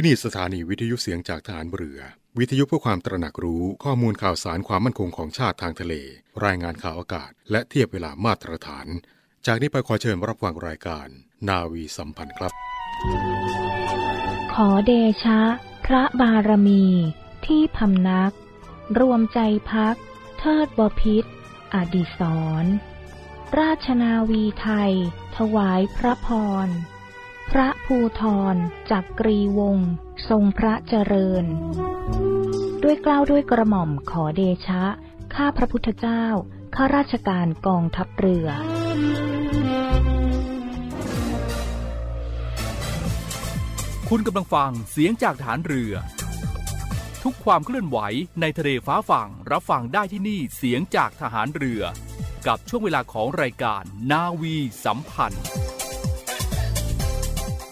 ที่นี่สถานีวิทยุเสียงจากฐานเรือ วิทยุเพื่อความตระหนักรู้ข้อมูลข่าวสารความมั่นคงของชาติทางทะเล รายงานข่าวอากาศ และเทียบเวลามาตรฐาน จากนี้ไปขอเชิญรับฟังรายการ นาวีสัมพันธ์ครับ ขอเดชะ พระบารมี ที่พำนัก รวมใจพัก เทิดบพิษอดิศรราชนาวีไทย ถวายพระพร พระภูทรจักกรีวงศ์ทรงพระเจริญ ด้วยกล้าวด้วยกระหม่อมขอเดชะ ข้าพระพุทธเจ้า ข้าราชการกองทัพเรือคุณกำลังฟังเสียงจากฐานเรือ ทุกความเคลื่อนไหวในทะเลฟ้าฝั่งรับฟังได้ที่นี่เสียงจากทหารเรือ กับช่วงเวลาของรายการนาวีสัมพันธ์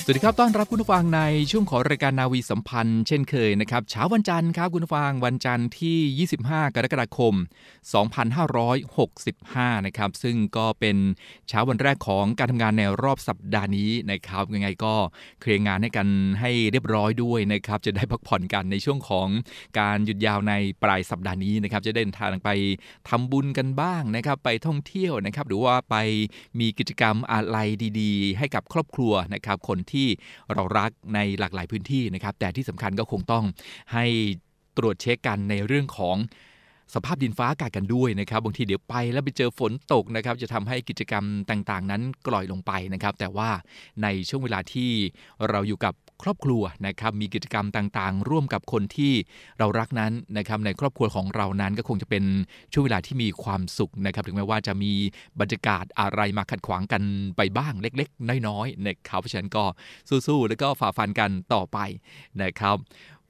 สวัสดีครับ ต้อนรับคุณผู้ฟังในช่วงของรายการนาวีสัมพันธ์เช่นเคยนะครับ เช้าวันจันทร์ครับคุณผู้ฟังวันจันทร์ที่ 25 กรกฎาคม 2565 นะครับ ซึ่งก็เป็นเช้าวันแรกของการทำงานในรอบสัปดาห์นี้นะครับ ยังไงก็เคลียร์งานให้กันให้เรียบร้อยด้วยนะครับ จะได้พักผ่อนกันในช่วงของการหยุดยาวในปลายสัปดาห์นี้นะครับ จะได้เดินทางไปทำบุญกันบ้างนะครับ ไปท่องเที่ยวนะครับ หรือว่าไปมีกิจกรรมอะไรดี ๆ ให้กับครอบครัวนะครับ คนที่เรารักในหลากหลายพื้นที่นะครับ แต่ที่สำคัญก็คงต้องให้ตรวจเช็คกันในเรื่องของสภาพดินฟ้าอากาศกันด้วยนะครับ บางทีเดี๋ยวไปแล้วไปเจอฝนตกนะครับ จะทำให้กิจกรรมต่างๆ นั้นกล่อยลงไปนะครับ แต่ว่าในช่วงเวลาที่เราอยู่กับ ครอบครัวนะครับมีกิจกรรมต่างๆ ร่วมกับคนที่เรารักนั้นนะครับในครอบครัวของเรานั้นก็คงจะเป็นช่วงเวลาที่มีความสุขนะครับถึงแม้ว่าจะมีบรรยากาศอะไรมาขัดขวางกันไปบ้างเล็ก ๆ น้อยๆนะครับเพราะฉะนั้นก็สู้ๆแล้วก็ฝ่าฟันกันต่อไปนะครับ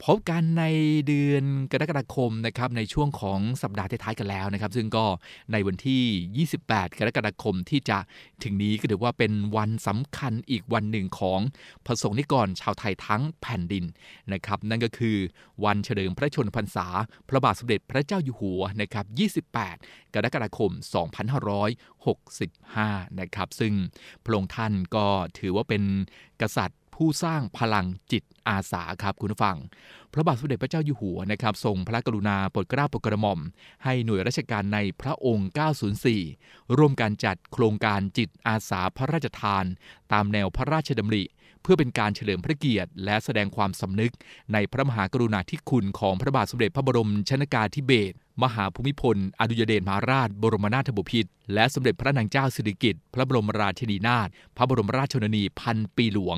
พบกันในเดือนกรกฎาคมนะครับในช่วงของสัปดาห์ท้ายๆกันแล้วนะครับ ซึ่งก็ในวันที่ 28 กรกฎาคมที่จะถึงนี้ก็ถือว่าเป็นวันสำคัญอีกวันหนึ่งของพระสงฆ์นิกรชาวไทยทั้งแผ่นดินนะครับ นั่นก็คือวันเฉลิมพระชนมพรรษา พระบาทสมเด็จพระเจ้าอยู่หัวนะครับ 28 กรกฎาคม 2565 นะครับ ซึ่งพระองค์ท่านก็ถือว่าเป็นกษัตริย์ ผู้สร้างพลังจิตอาสาครับคุณผู้ฟัง พระบาทสมเด็จพระเจ้าอยู่หัวนะครับทรงพระกรุณาโปรดเกล้าโปรดกระหม่อม ให้หน่วยราชการในพระองค์ 904 ร่วมการจัดโครงการจิตอาสาพระราชทาน ตามแนวพระราชดำริ พื่อเป็นการเฉลิมพระเกียรติ และแสดงความสำนึก ในพระมหากรุณาธิคุณของพระบาทสมเด็จพระบรมชนากาธิเบศรมหาภูมิพล อดุยเดชมหาราช บรมนาถบพิตร และสมเด็จพระนางเจ้าสิริกิติ์ พระบรมราชินีนาถ พระบรมราชชนนีพันปีหลวง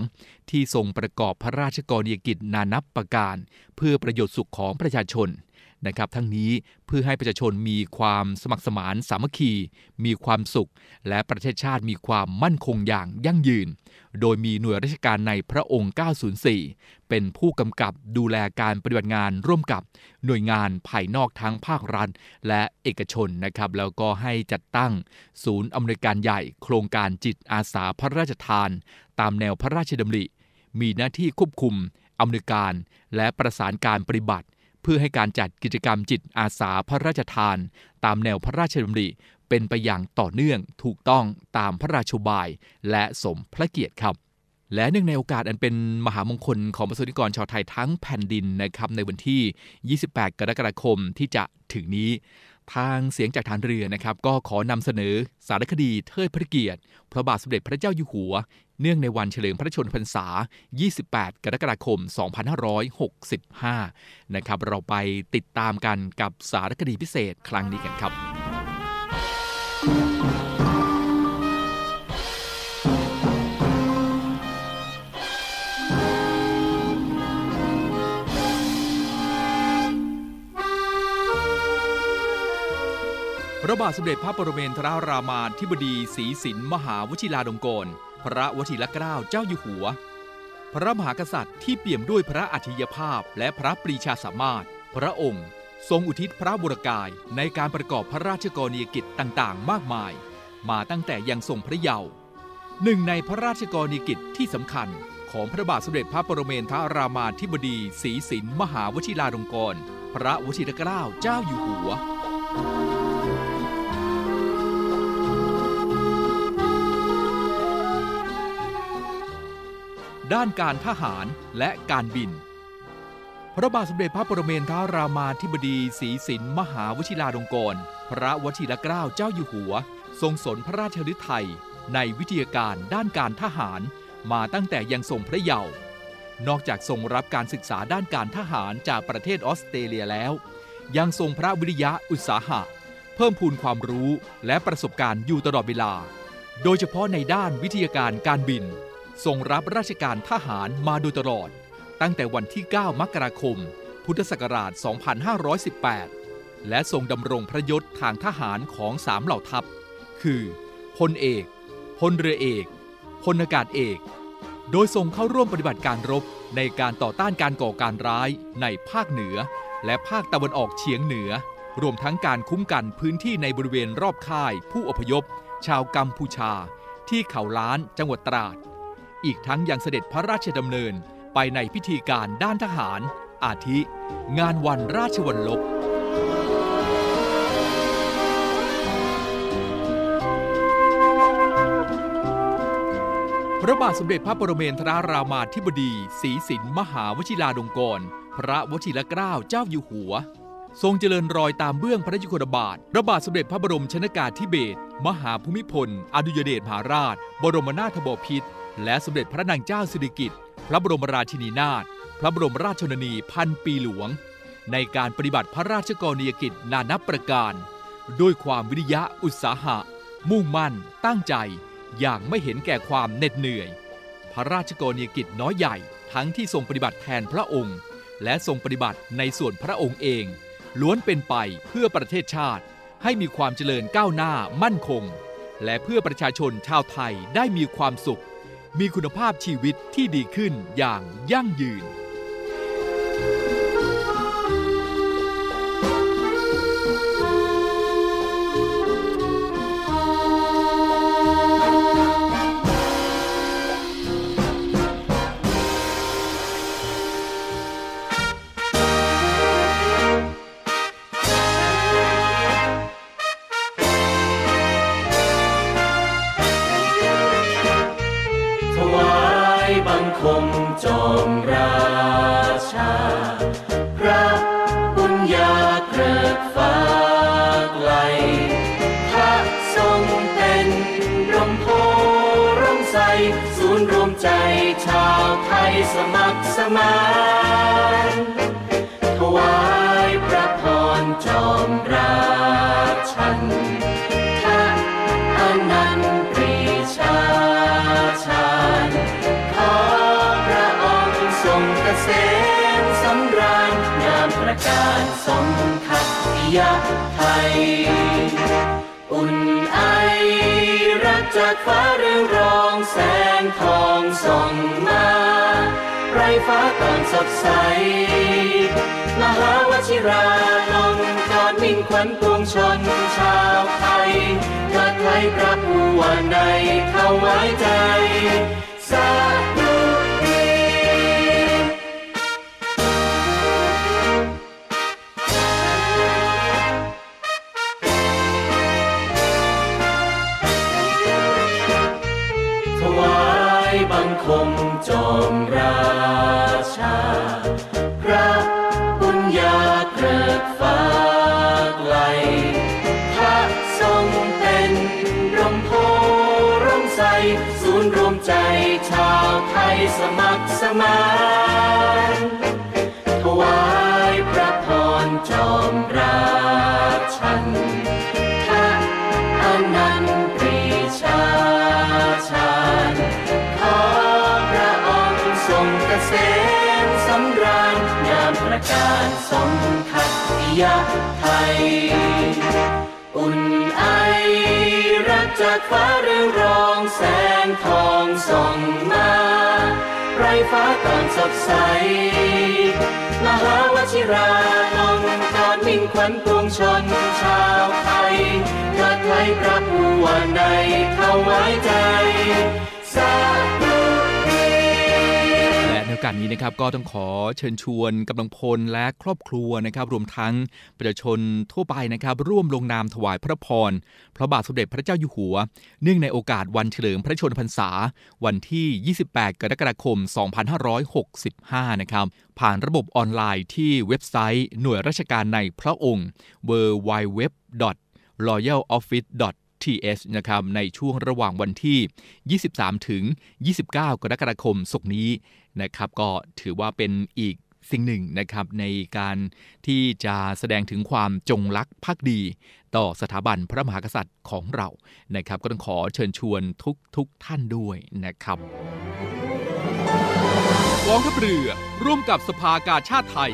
ที่ทรงประกอบพระราชกรณียกิจนานับประการ เพื่อประโยชน์สุขของประชาชน นะครับทั้งนี้เพื่อให้ประชาชนมีความสมัครสมานสามัคคี มีความสุข และประเทศชาติมีความมั่นคงอย่างยั่งยืน โดยมีหน่วยราชการในพระองค์ 904 เป็นผู้กำกับดูแลการปฏิบัติงานร่วมกับหน่วยงานภายนอกทั้งภาครัฐ และเอกชนนะครับแล้วก็ให้จัดตั้ง ศูนย์อำนวยการใหญ่โครงการจิตอาสาพระราชทาน ตามแนวพระราชดำริ มีหน้าที่ควบคุมอำนวยการและประสานการปฏิบัติ เพื่อให้การจัดกิจกรรมจิตอาสาพระราชทาน ตามแนวพระราชดำริเป็นไปอย่างต่อเนื่องถูกต้องตามพระราชบาย และสมพระเกียรติครับ และเนื่องในโอกาสอันเป็นมหามงคลของประสบนิกรชาวไทยทั้งแผ่นดินนะครับในวันที่ 28 กรกฎาคมที่จะถึงนี้ ทางเสียงจากฐานเรือนะครับ ก็ขอนำเสนอสารคดีเทิดพระเกียรติพระบาทสมเด็จพระเจ้าอยู่หัว เนื่องในวันเฉลิมพระชนมพรรษา 28 กรกฎาคม 2565 นะครับ เราไปติดตามกันกับสารคดีพิเศษครั้งนี้กันครับ ระบาทสมเด็จพระปรเมนทรรามาธิบดีศรีสินมหาวชิราลงกรณพระวชิรเกล้าเจ้าอยู่หัว พระมหากษัตริย์ที่เปี่ยมด้วยพระอัจฉริยภาพและพระปรีชาสามารถ พระองค์ ทรงอุทิศพระบุรกายในการประกอบพระราชกรณียกิจต่างๆ มากมาย มาตั้งแต่ยังทรงพระเยาว์หนึ่งในพระราชกรณียกิจที่สำคัญของพระบาทสมเด็จพระปรเมนทรรามาธิบดีศรีสินมหาวชิราลงกรณพระวชิรเกล้าเจ้าอยู่หัว ด้านการทหารและการบิน พระบาทสมเด็จพระปรเมนทรามาธิบดีศรีสินมหาวชิราลงกรณพระวชิรเกล้าเจ้าอยู่หัว ทรงสนพระราชฤทัยในวิทยาการด้านการทหารมาตั้งแต่ยังทรงพระเยาว์นอกจากทรงรับการศึกษาด้านการทหารจากประเทศออสเตรเลียแล้ว ยังทรงพระวิริยะอุตสาหะ เพิ่มพูนความรู้และประสบการณ์อยู่ตลอดเวลา โดยเฉพาะในด้านวิทยาการการบิน ทรงรับราชการทหารมาโดยตลอด ตั้งแต่วันที่ 9 มกราคม พุทธศักราช 2518 และทรงดำรงพระยศทางทหารของสามเหล่าทัพ คือพลเอกพลเรือเอกพลอากาศเอก โดยทรงเข้าร่วมปฏิบัติการรบในการต่อต้านการก่อการร้ายในภาคเหนือ และภาคตะวันออกเฉียงเหนือ รวมทั้งการคุ้มกันพื้นที่ในบริเวณรอบค่าย ผู้อพยพ ชาวกัมพูชา ที่เขาล้านจังหวัดตราด อีกทั้งยังเสด็จพระราชดำเนินไปในพิธีการด้านทหาร อาทิ งานวันราชวัลลบพระบาทสมเด็จพระปรเมนทรรามาธิบดีศรีสินมหาวชิราลงกรณพระวชิรเกล้าเจ้าอยู่หัว ทรงเจริญรอยตามเบื้องพระยุคลบาทพระบาทสมเด็จพระบรมชนากาธิเบศรมหาภูมิพล อดุยเดชมหาราช บรมนาถบพิตร และสมเด็จพระนางเจ้าสิริกิติ์พระบรมราชินีนาถพระบรมราชชนนีพันปีหลวง ในการปฏิบัติพระราชกรณียกิจนานับประการ ด้วยความวิริยะอุตสาหะ มุ่งมั่น ตั้งใจ อย่างไม่เห็นแก่ความเหน็ดเหนื่อย พระราชกรณียกิจน้อยใหญ่ทั้งที่ทรงปฏิบัติแทนพระองค์ และทรงปฏิบัติในส่วนพระองค์เอง ล้วนเป็นไปเพื่อประเทศชาติ ให้มีความเจริญก้าวหน้ามั่นคง และเพื่อประชาชนชาวไทยได้มีความสุข มีคุณภาพชีวิตที่ดีขึ้นอย่างยั่งยืน ไากฟ้าเรืองรองแสงทองส่องมา ไรฟ้าต่างสดใส มหาวชิราลงกอดมิ่งขวัญปวงชนชาวไทยเกิดไทยพระผู้ว่าในเข้าไว้ใจสา บังคมจอมราชา พระบุญญาเกริกฟ้าไกลพระทรงเป็นร่มโพร่มใส ศูนย์รวมใจชาวไทยสมัครสมานถวายพระพรจอมรา งาระการสมคัตยะไทย อุ่นไอรักจากฟ้าเรืองรองแสงทองส่องมา ไรฟ้าต่างสดใส มหาวชิราลงกอดมิ่งขวัญปวงชนชาวไทยเกิดไทยพระผู้ว่าในเข้าไว้ใจสาาสนี้นะครับก็ต้องขอเชิญชวนกำลังพลและครอบครัวนะครับรวมทั้งประชาชนทั่วไปนะครับร่วมลงนามถวายพระพรพระบาทสมเด็จพระเจ้าอยู่หัว เนื่องในโอกาสวันเฉลิมพระชนมพรรษา วันที่ 28 กรกฎาคม 2565 นะครับผ่านระบบออนไลน์ที่เว็บไซต์หน่วยราชการในพระองค์ w w w royaloffice th นะครับในช่วงระหว่างวันที่ 23 ถึง 29 กรกฎาคมศกนี้นะครับก็ถือว่าเป็นอีกสิ่งหนึ่งนะครับในการที่จะแสดงถึงความจงรักภักดี ต่อสถาบันพระมหากษัตริย์ของเรานะครับ ก็ต้องขอเชิญชวนทุกทุกท่านด้วยนะครับกองทัพเรือร่วมกับสภากาชาติไทย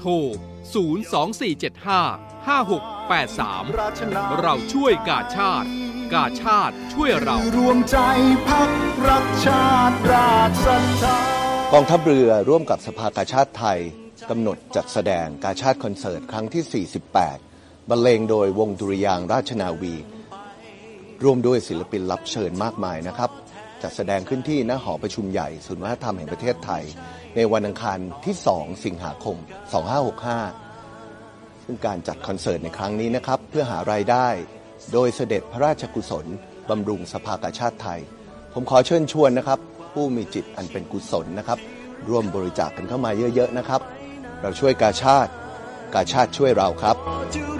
โทร 02475 5683 เราช่วยกาชาติ กาชาติช่วยเรา รวมใจพักรักชาติราชศรัทธากองทัพเรือร่วมกับสภากาชาติไทยกำหนดจัดแสดงกาชาติคอนเสิร์ตครั้งที่ 48 บรรเลงโดยวงดุริยางค์ราชนาวี ร่วมด้วยศิลปินรับเชิญมากมายนะครับ จัดแสดงขึ้นที่หน้าหอประชุมใหญ่ศูนย์วัฒนธรรมแห่งประเทศไทย ในวันอังคารที่ 2 สิงหาคม 2565 ซึ่งการจัดคอนเสิร์ตในครั้งนี้นะครับ เพื่อหารายได้ โดยเสด็จพระราชกุศลบำรุงสภากาชาติไทย ผมขอเชิญชวนนะครับ ผู้มีจิตอันเป็นกุศลนะครับ ร่วมบริจาคกันเข้ามาเยอะ ๆ นะครับ เราช่วยกาชาติ กาชาติช่วยเราครับ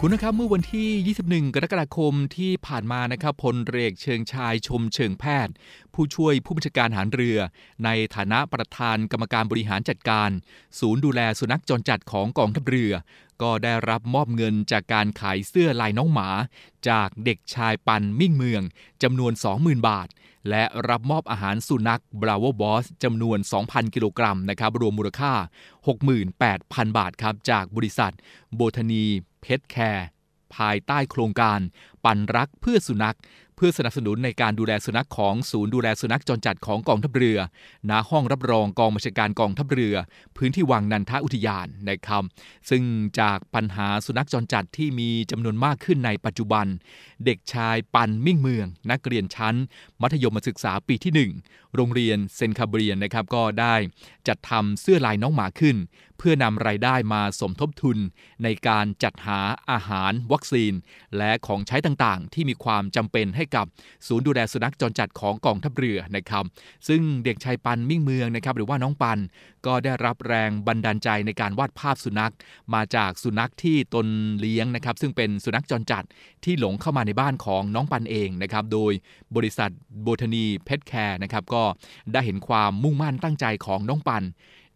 คุณนะครับเมื่อวันที่ 21 กรกฎาคมที่ผ่านมานะครับพลเรือเอกเชิงชายชมเชิงแพทย์ ผู้ช่วยผู้บัญชาการหารเรือ ในฐานะประธานกรรมการบริหารจัดการ ศูนย์ดูแลสุนัขจรจัดของกองทัพเรือ ก็ได้รับมอบเงินจากการขายเสื้อลายน้องหมา จากเด็กชายปันมิ่งเมืองจำนวน 20,000 บาท และรับมอบอาหารสุนัขบราวบอสจำนวน 2,000 กิโลกรัมนะครับรวมมูลค่า 68,000 บาทครับจากบริษัทโบทานี เพชรแคร์ภายใต้โครงการ ปันรักเพื่อสุนัข เพื่อสนับสนุนในการดูแลสุนัขของศูนย์ดูแลสุนัขจรจัดของกองทัพเรือณห้องรับรองกองบัญชาการกองทัพเรือ พื้นที่วังนันทอุทยานนะครับ ซึ่งจากปัญหาสุนัขจรจัดที่มีจำนวนมากขึ้นในปัจจุบัน เด็กชายปันมิ่งเมือง นักเรียนชั้น มัธยมศึกษาปีที่ 1 โรงเรียนเซนคาเบียนนะครับก็ได้จัดทำเสื้อลายน้องหมาขึ้นเพื่อนำรายได้มาสมทบทุนในการจัดหาอาหารวัคซีน และของใช้ต่างๆ ที่มีความจำเป็นให้กับศูนย์ดูแลสุนัขจรจัดของกองทัพเรือนะครับ ซึ่งเด็กชายปันมิ่งเมืองนะครับหรือว่าน้องปันก็ได้รับแรงบันดาลใจในการวาดภาพสุนัข มาจากสุนัขที่ตนเลี้ยงนะครับซึ่งเป็นสุนัขจรจัดที่หลงเข้ามาในบ้านของน้องปันเองนะครับโดยบริษัทโบทานีเพชรแคร์นะครับก็ได้เห็นความมุ่งมั่นตั้งใจของน้องปัน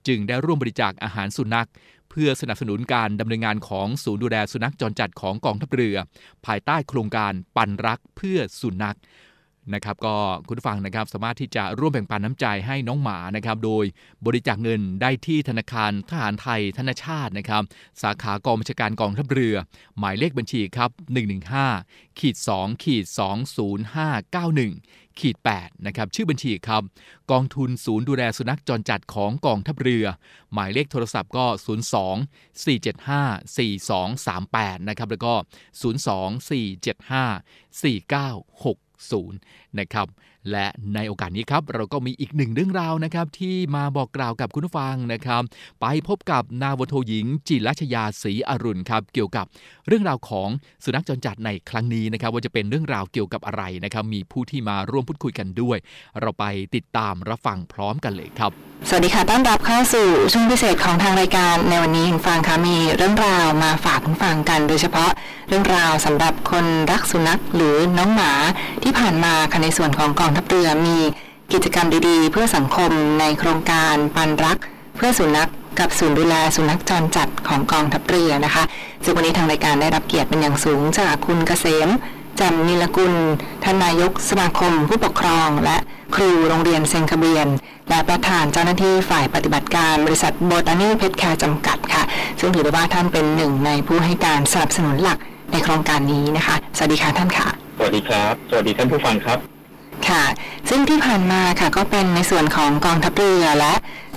จึงได้ร่วมบริจาคอาหารสุนัข เพื่อสนับสนุนการดำเนินงานของศูนย์ดูแลสุนัขจรจัดของกองทัพเรือ ภายใต้โครงการปันรักเพื่อสุนัขนะครับก็คุณผู้ฟังนะครับสามารถที่จะร่วมแบ่งปันน้ำใจให้น้องหมานะครับโดยบริจาคเงินได้ที่ธนาคารทหารไทยธนชาตินะครับสาขากองบัญชาการกองทัพเรือ หมายเลขบัญชีครับ 115ขีด2ขีด20591 ขีด8นะครับชื่อบัญชีครับกองทุนศูนย์ดูแลสุนัขจรจัดของกองทัพเรือ หมายเลขโทรศัพท์ก็ 02 475 4238 นะครับ แล้วก็ 02 475 4960 นะครับ และในโอกาสนี้ครับเราก็มีอีกหนึ่งเรื่องราวนะครับที่มาบอกกล่าวกับคุณผู้ฟังนะครับ ไปพบกับนาวโทหญิง จิรัชยาศรีอรุณครับเกี่ยวกับเรื่องราวของสุนัขจรจัดในครั้งนี้นะครับ ว่าจะเป็นเรื่องราวเกี่ยวกับอะไรนะครับ มีผู้ที่มาร่วมพูดคุยกันด้วย เราไปติดตามรับฟังพร้อมกันเลยครับ สวัสดีค่ะต้อนรับเข้าสู่ช่วงพิเศษของทางรายการในวันนี้คุณฟังคะมีเรื่องราวมาฝากคุณฟังกัน โดยเฉพาะเรื่องราวสำหรับคนรักสุนัขหรือน้องหมาที่ผ่านมาค่ะในส่วนของกองทัพเรือมีกิจกรรมดีๆ เพื่อสังคมในโครงการปันรัก เพื่อสุนัขกับศูนย์ดูแลสุนัขจรจัดของกองทัพเรือนะคะซึ่งวันนี้ทางรายการได้รับเกียรติเป็นอย่างสูงจากคุณเกษมจำนิลกุลท่านนายกสมาคม ผู้ปกครอง และครูโรงเรียนเซนคาเบียน และประธานเจ้าหน้าที่ฝ่ายปฏิบัติการบริษัทโบตานีเพชรแคร์จำกัดค่ะ ซึ่งถือได้ว่าท่านเป็นหนึ่งในผู้ให้การสนับสนุนหลักในโครงการนี้นะคะ สวัสดีค่ะท่านค่ะ สวัสดีครับ สวัสดีท่านผู้ฟังครับ ค่ะ ซึ่งที่ผ่านมาค่ะก็เป็นในส่วนของกองทัพเรือและ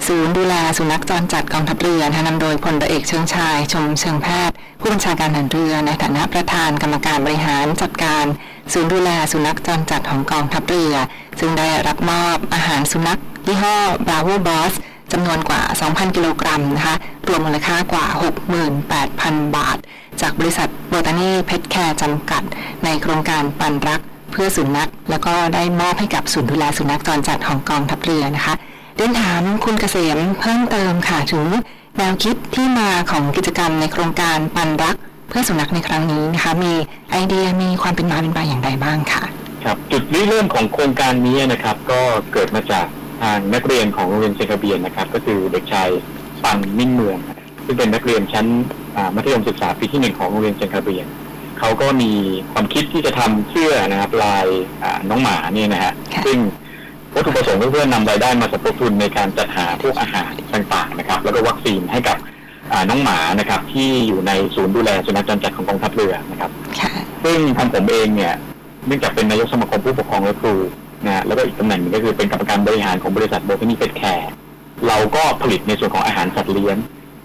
ศูนย์ดูแลสุนัขจรจัดกองทัพเรือนะนำโดยพลเรือเอกเชิงชาย ชมเชิงแพทย์ ผู้บัญชาการหารเรือในฐานะประธานกรรมการบริหารจัดการ ศูนย์ดูแลสุนัขจรจัดของกองทัพเรือ ซึ่งได้รับมอบอาหารสุนัขยี่ห้อ Bravo Boss จำนวนกว่า 2,000 กิโลกรัมนะคะ รวมมูลค่ากว่า 68,000 บาท จากบริษัทโบตานีเพชรแคร์จำกัด ในโครงการปันรัก เพื่อสุนัขแล้วก็ได้มอบให้กับศูนย์ดูแลสุนัขจรจัดของกองทัพเรือนะคะเรียนถามคุณเกษมเพิ่มเติมค่ะถึงแนวคิดที่มาของกิจกรรมในโครงการปันรักเพื่อสุนัขในครั้งนี้นะคะ มีไอเดียมีความเป็นมาเป็นไปอย่างไรบ้างค่ะครับจุดริเริ่มของโครงการนี้นะครับ ก็เกิดมาจากทางนักเรียนของโรงเรียนเซกาเบียนนะครับ ก็คือเด็กชายปันมิ่งเมือง ซึ่งเป็นนักเรียนชั้นมัธยมศึกษาปีที่หนึ่งของโรงเรียนเซกาเบียน เขาก็มีความคิดที่จะทำเสื้อนะครับลายอ่าน้องหมาเนี่ยนะฮะค่ะซึ่งวัตถุประสงค์ก็เพื่อนำรายได้มาสมทบทุนในการจัดหาพวกอาหารต่างๆนะครับ แล้วก็วัคซีนให้กับอ่าน้องหมานะครับ ที่อยู่ในศูนย์ดูแลสุนัขจรจัดของกองทัพเรือนะครับค่ะซึ่งทางผมเองเนี่ยเนื่องจากเป็นนายกสมาคมผู้ปกครองและครูนะฮะแล้วก็อีกตำแหน่งหนึงก็คือเป็นกรรมการบริหารของบริษัทโบทานีเพชแคร์เราก็ผลิตในส่วนของอาหารสัตว์เลี้ยง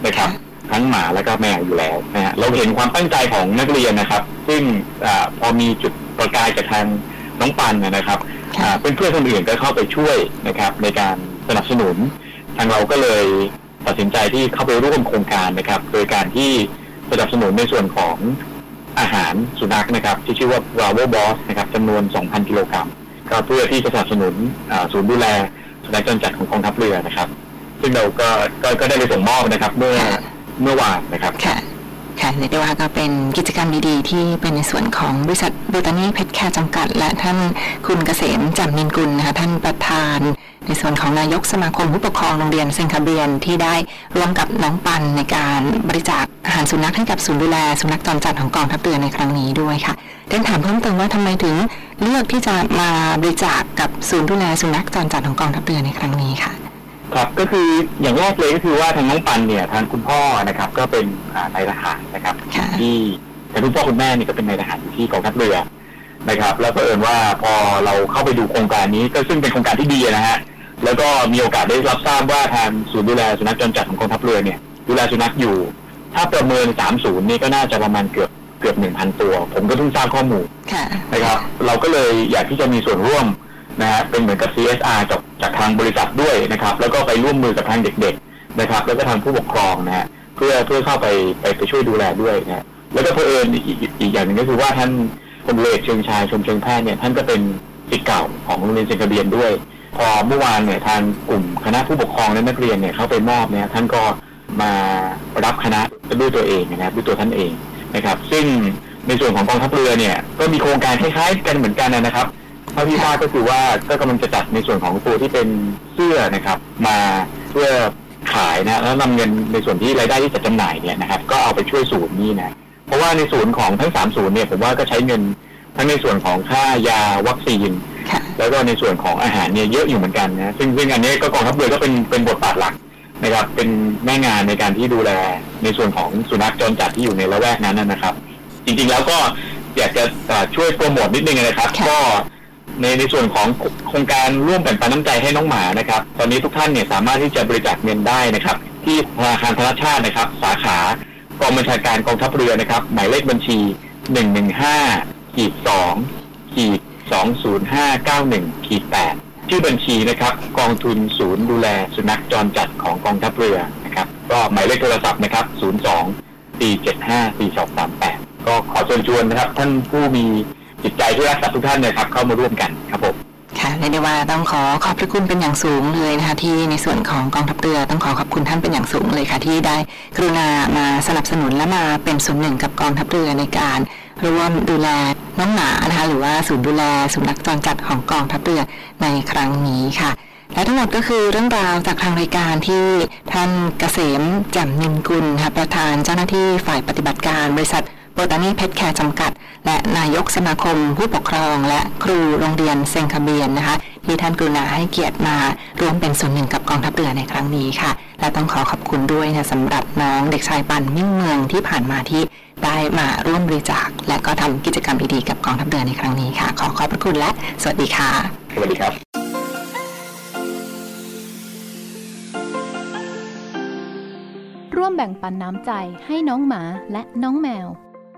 นะครับ ทั้งหมาและก็แมวอยู่แล้วนะฮะเราเห็นความตั้งใจของนักเรียนนะครับ ซึ่งอาพอมีจุดประกายจากทางน้องปันนะนะครับค่ะอ่าเพื่อนเพื่อนๆคนอื่นก็เข้าไปช่วยนะครับ ในการสนับสนุน ทางเราก็เลยตัดสินใจที่เข้าไปร่วมโครงการนะครับ โดยการที่สนับสนุนในส่วนของอาหารสุนัขนะครับ ที่ชื่อว่า Bravo Boss นะครับจำนวน 2,000 กิโลกรัมก็เพื่อที่จะสนับสนุนอ่าศูนย์ดูแลสุนัขจรจัดของกองทัพเรือนะครับ ซึ่งเราก็ก็ก็ได้ไปส่งมอบนะครับ เมื่อ เมื่อวานนะครับค่ะค่ะเรียกได้ว่าก็เป็นกิจกรรมดีๆ ที่เป็นในส่วนของบริษัทโบตานีเพชรแคร์จำกัด และท่านคุณเกษมจำนินกุลนะคะท่านประธาน ในส่วนของนายกสมาคมผู้ปกครองโรงเรียนเซนคาเบียนที่ได้ร่วมกับน้องปันในการบริจาคอาหารสุนัขให้กับศูนย์ดูแลสุนัขจรจัดของกองทัพเรือในครั้งนี้ด้วยค่ะเรียนถามเพิ่มเติมว่าทำไมถึงเลือกที่จะมาบริจาคกับศูนย์ดูแลสุนัขจรจัดของกองทัพเรือในครั้งนี้ค่ะ ครับก็คืออย่างแรกเลยก็คือว่าทางน้องปันเนี่ยทางคุณพ่อนะครับ ก็เป็นอ่านายทหารนะครับค่ะที่แต่คุณพ่อคุณแม่เนี่ยก็เป็นนายทหารอยู่ที่กองทัพเรือนะครับ แล้วก็เอิญว่าพอเราเข้าไปดูโครงการนี้ก็ซึ่งเป็นโครงการที่ดีนะฮะแล้วก็มีโอกาสได้รับทราบว่าทางศูนย์ดูแลสุนัขจรจัดของกองทัพเรือเนี่ยดูแลสุนัขอยู่ ถ้าประเมิน 30 นี่ก็น่าจะประมาณเกือบเกือบ 1,000 ตัว ผมก็เพิ่งทราบข้อมูลค่ะนะครับ เราก็เลยอยากที่จะมีส่วนร่วม นะฮะเป็นเหมือนกับ CSR จากจากทางบริษัทด้วยนะครับ แล้วก็ไปร่วมมือกับทางเด็กๆนะครับ แล้วก็ทางผู้ปกครองนะฮะเพื่อเพื่อเข้าไปไปไปช่วยดูแลด้วยนะฮะแล้วก็เพื่อเอิญอีกอีกอีกอย่างหนึ่งก็คือว่าท่านพลเอเอกเชิงชายชมเชิงแพทย์เนี่ยท่านก็เป็นศิษย์เก่าของโรงเรียนเซนกระเบียนด้วย พอเมื่อวานเนี่ยทางกลุ่มคณะผู้ปกครองและนักเรียนเนี่ยเข้าไปมอบเนี่ยท่านก็มารับคณะด้วยตัวเองนะครับด้วยตัวท่านเองนะครับ ซึ่งในส่วนของกองทัพเรือเนี่ยก็มีโครงการคล้ายๆกันเหมือนกันนะครับ ท่าที่ทราบก็คือว่าก็กำลังจะจัดในส่วนของตัวที่เป็นเสื้อนะครับ มาเพื่อขขายนะแล้วนำเงินในส่วนที่รายได้ที่จัดจำหน่ายเนี่ยนะครับ ก็เอาไปช่วยศูนย์นี่นะเพราะว่าในศูนย์ของทั้งสามศูนย์เนี่ยผมว่าก็ใช้เงินทั้งในส่วนของค่ายาวัคซีนค่ะแล้วก็ในส่วนของอาหารเนี่ยเยอะอยู่เหมือนกันนะซึ่งซึ่งอันนี้ก็กองทัพเรือก็เป็นเป็นบทบาทหลักนะครับ เป็นแม่งานในการที่ดูแลในส่วนของสุนัขจรจัดที่อยู่ในละแวกนั้นนะนะครับ จริงๆแล้วก็อยากจะเอ่อช่วยโปรโมทนิดนึงนะครับค่ะก็ ในในส่วนของโครงการร่วมแบ่งปันน้ำใจให้น้องหมานะครับ ตอนนี้ทุกท่านเนี่ยสามารถที่จะบริจาคเงินได้นะครับ ที่ธนาคารธนชาตินะครับ สาขากองบัญชาการกองทัพเรือนะครับ หมายเลขบัญชี 115ขีด2ขีด20591ขีด8ชื่อบัญชีนะครับ กองทุนศูนย์ดูแลสุนัขจรจัดของกองทัพเรือนะครับ ก็หมายเลขโทรศัพท์นะครับ 02 475 4238 ก็ขอเชิญชวนนะครับ ท่านผู้มี จิตใจที่รักสัตว์ทุกท่านนะครับเข้ามาร่วมกันครับผมค่ะเรียกได้ว่าต้องขอขอบพระคุณเป็นอย่างสูงเลยนะคะที่ในส่วนของกองทัพเรือต้องขอขอบคุณท่านเป็นอย่างสูงเลยค่ะ ที่ได้กรุณามาสนับสนุนและมาเป็นส่วนหนึ่งกับกองทัพเรือในการร่วมดูแลน้องหมานะคะหรือว่าศูนย์ดูแลสุนัขจรจัดของกองทัพเรือในครั้งนี้ค่ะ และทั้งหมดก็คือเรื่องราวจากทางรายการที่ท่านเกษมแจ่มนินกุลค่ะประธานเจ้าหน้าที่ฝ่ายปฏิบัติการบริษัท โบตานีเพชรแคร์จำกัด และนายกสมาคม ผู้ปกครอง และครูโรงเรียนเซงคาเบียนนะคะที่ท่านกรุณาให้เกียรติมาร่วมเป็นส่วนหนึ่งกับกองทัพเรือในครั้งนี้ค่ะ และต้องขอขอบคุณด้วยนะสำหรับน้องเด็กชายปันมิ่งเมืองที่ผ่านมาที่ได้มาร่วมบริจาค และก็ทำกิจกรรมดีๆกับกองทัพเรือในครั้งนี้ค่ะ ขอขอบพระคุณและ สวัสดีค่ะ สวัสดีครับร่วมแบ่งปันน้ำใจให้น้องหมาและน้องแมว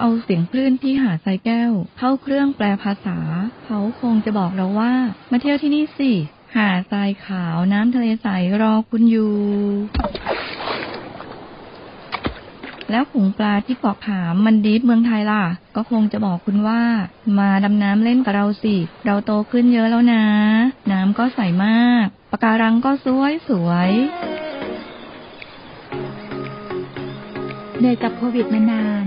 เอาเสียงคลื่นที่หาดทรายแก้ว เข้าเครื่องแปลภาษา เขาคงจะบอกเราว่า มาเที่ยวที่นี่สิ หาดทรายขาวน้ำทะเลใสรอคุณอยู่ แล้วผงปลาที่เกาะขามมันดีฟเมืองไทยล่ะ ก็คงจะบอกคุณว่า มาดำน้ำเล่นกับเราสิ เราโตขึ้นเยอะแล้วนะ น้ำก็ใสมากปะการังก็สวยสวยเหนื่อยกับโควิดมานาน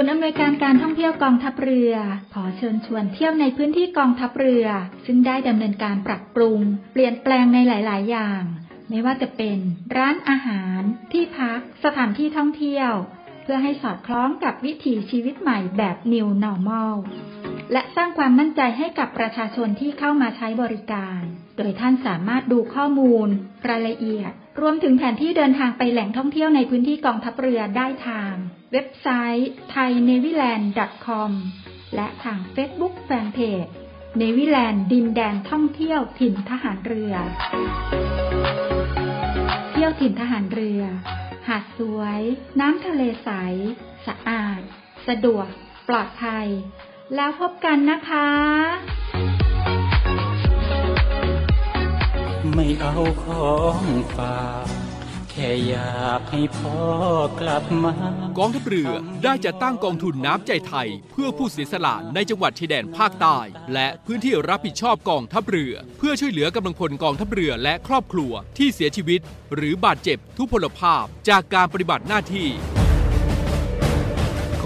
ศูนย์อำนวยการการท่องเที่ยวกองทัพเรือ ขอเชิญชวนเที่ยวในพื้นที่กองทัพเรือ ซึ่งได้ดำเนินการปรับปรุง เปลี่ยนแปลงในหลาย ๆ อย่าง ไม่ว่าจะเป็น ร้านอาหาร ที่พัก สถานที่ท่องเที่ยว เพื่อให้สอดคล้องกับวิถีชีวิตใหม่แบบ New Normal และสร้างความมั่นใจให้กับประชาชนที่เข้ามาใช้บริการ โดยท่านสามารถดูข้อมูล รายละเอียด รวมถึงแผนที่เดินทางไปแหล่งท่องเที่ยวในพื้นที่กองทัพเรือได้ทาง เว็บไซต์ thainewiland.com และทาง Facebook Fanpage เนวิแลนด์ดินแดนท่องเที่ยวถิ่นทหารเรือ เที่ยวถิ่นทหารเรือ หาดสวย น้ำทะเลใส สะอาด สะดวก ปลอดภัย แล้วพบกันนะคะ ไม่เอาของฝากแค่อยากให้พ่อกลับมา กองทัพเรือได้จัดตั้งกองทุนน้ำใจไทย เพื่อผู้เสียสละในจังหวัดชายแดนภาคใต้และพื้นที่รับผิดชอบกองทัพเรือ เพื่อช่วยเหลือกำลังพลกองทัพเรือและครอบครัวที่เสียชีวิต หรือบาดเจ็บทุพพลภาพจากการปฏิบัติหน้าที่ข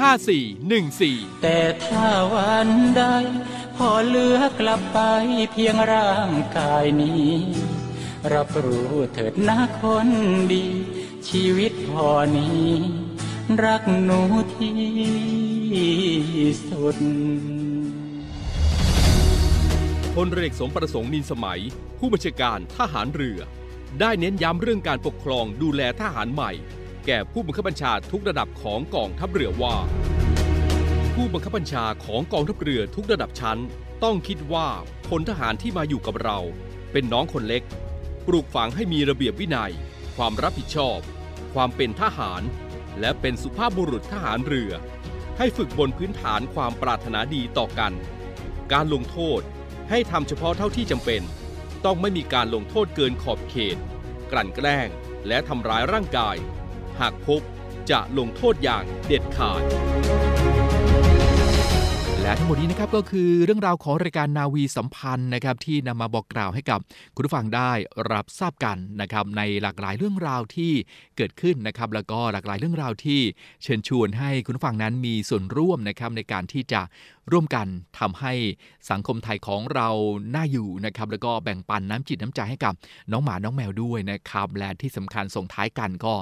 5414 แต่ถ้าวันใดพอเหลือกลับไปเพียงร่างกายนี้ รับรู้เถิดนะคนดี ชีวิตพอนี้ รักหนูที่สุดพลเรือเอกสมประสงค์นินสมัย ผู้บัญชาการทหารเรือ ได้เน้นย้ำเรื่องการปกครองดูแลทหารใหม่ แก่ผู้บังคับบัญชาทุกระดับของกองทัพเรือว่า ผู้บังคับบัญชาของกองทัพเรือทุกระดับชั้น ต้องคิดว่าพลทหารที่มาอยู่กับเรา เป็นน้องคนเล็ก ปลูกฝังให้มีระเบียบวินัย ความรับผิดชอบ ความเป็นทหาร และเป็นสุภาพบุรุษทหารเรือ ให้ฝึกบนพื้นฐานความปรารถนาดีต่อกัน การลงโทษให้ทำเฉพาะเท่าที่จำเป็น ต้องไม่มีการลงโทษเกินขอบเขต กลั่นแกล้ง และทำร้ายร่างกาย หากพบจะลงโทษอย่างเด็ดขาด และทั้งหมดนี้นะครับก็คือเรื่องราวของรายการนาวีสัมพันธ์นะครับที่นำมาบอกกล่าวให้กับคุณผู้ฟังได้รับทราบกันนะครับในหลากหลายเรื่องราวที่เกิดขึ้นนะครับแล้วก็หลากหลายเรื่องราวที่เชิญชวนให้คุณผู้ฟังนั้นมีส่วนร่วมนะครับในการที่จะร่วมกันทำให้สังคมไทยของเราน่าอยู่นะครับแล้วก็แบ่งปันน้ำจิตน้ำใจให้กับน้องหมาน้องแมวด้วยนะครับและที่สำคัญส่งท้ายกันก็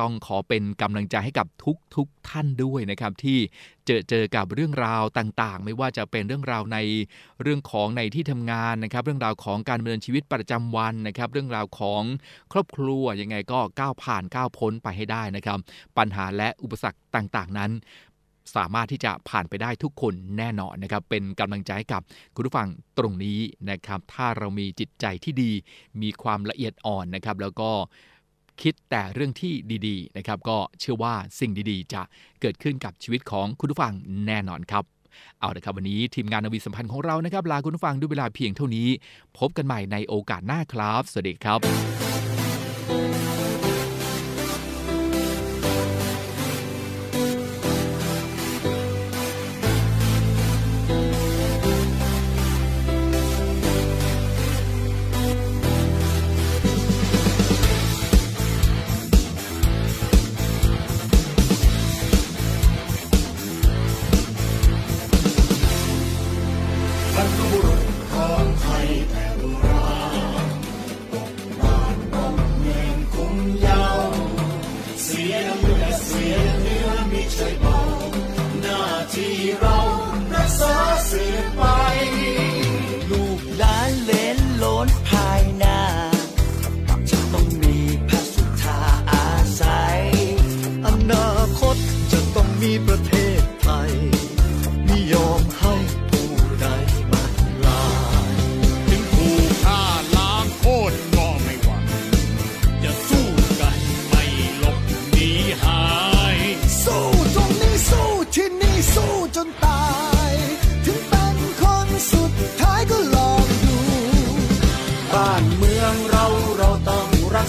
ต้องขอเป็นกำลังใจให้กับทุกทุกท่านด้วยนะครับที่เจอเจอกับเรื่องราวต่างๆ ไม่ว่าจะเป็นเรื่องราวในเรื่องของในที่ทำงานนะครับ เรื่องราวของการดำเนินชีวิตประจำวันนะครับ เรื่องราวของครอบครัวยังไงก็ก้าวผ่านก้าวพ้นไปให้ได้นะครับ ปัญหาและอุปสรรคต่างๆ นั้น สามารถที่จะผ่านไปได้ทุกคนแน่นอนนะครับ เป็นกำลังใจให้กับคุณผู้ฟังตรงนี้นะครับ ถ้าเรามีจิตใจที่ดี มีความละเอียดอ่อนนะครับ แล้วก็คิดแต่เรื่องที่ดีๆนะครับ ก็เชื่อว่าสิ่งดีๆ จะเกิดขึ้นกับชีวิตของคุณผู้ฟังแน่นอนครับ เอาละครับวันนี้ทีมงานนวีสัมพันธ์ของเรานะครับ ลาคุณผู้ฟังด้วยเวลาเพียงเท่านี้ พบกันใหม่ในโอกาสหน้าครับ สวัสดีครับ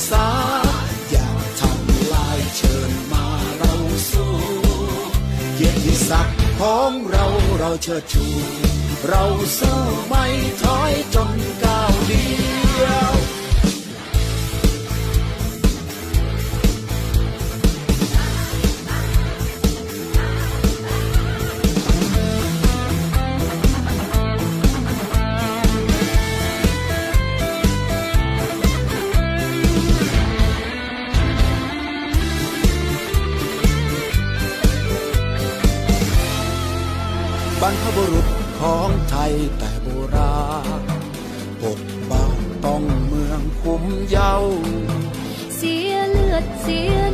ษา อย่าทำลายเชิญมาเราสู้เกียรติศักดิ์ของเราเราเชิดชู เราสู้ไม่ถอยจนก้าวเดียว บรรพบุรุษของไทยแต่โบราณปกบ้านต้องเมืองคุ้มเยาเสียเลือดเสีย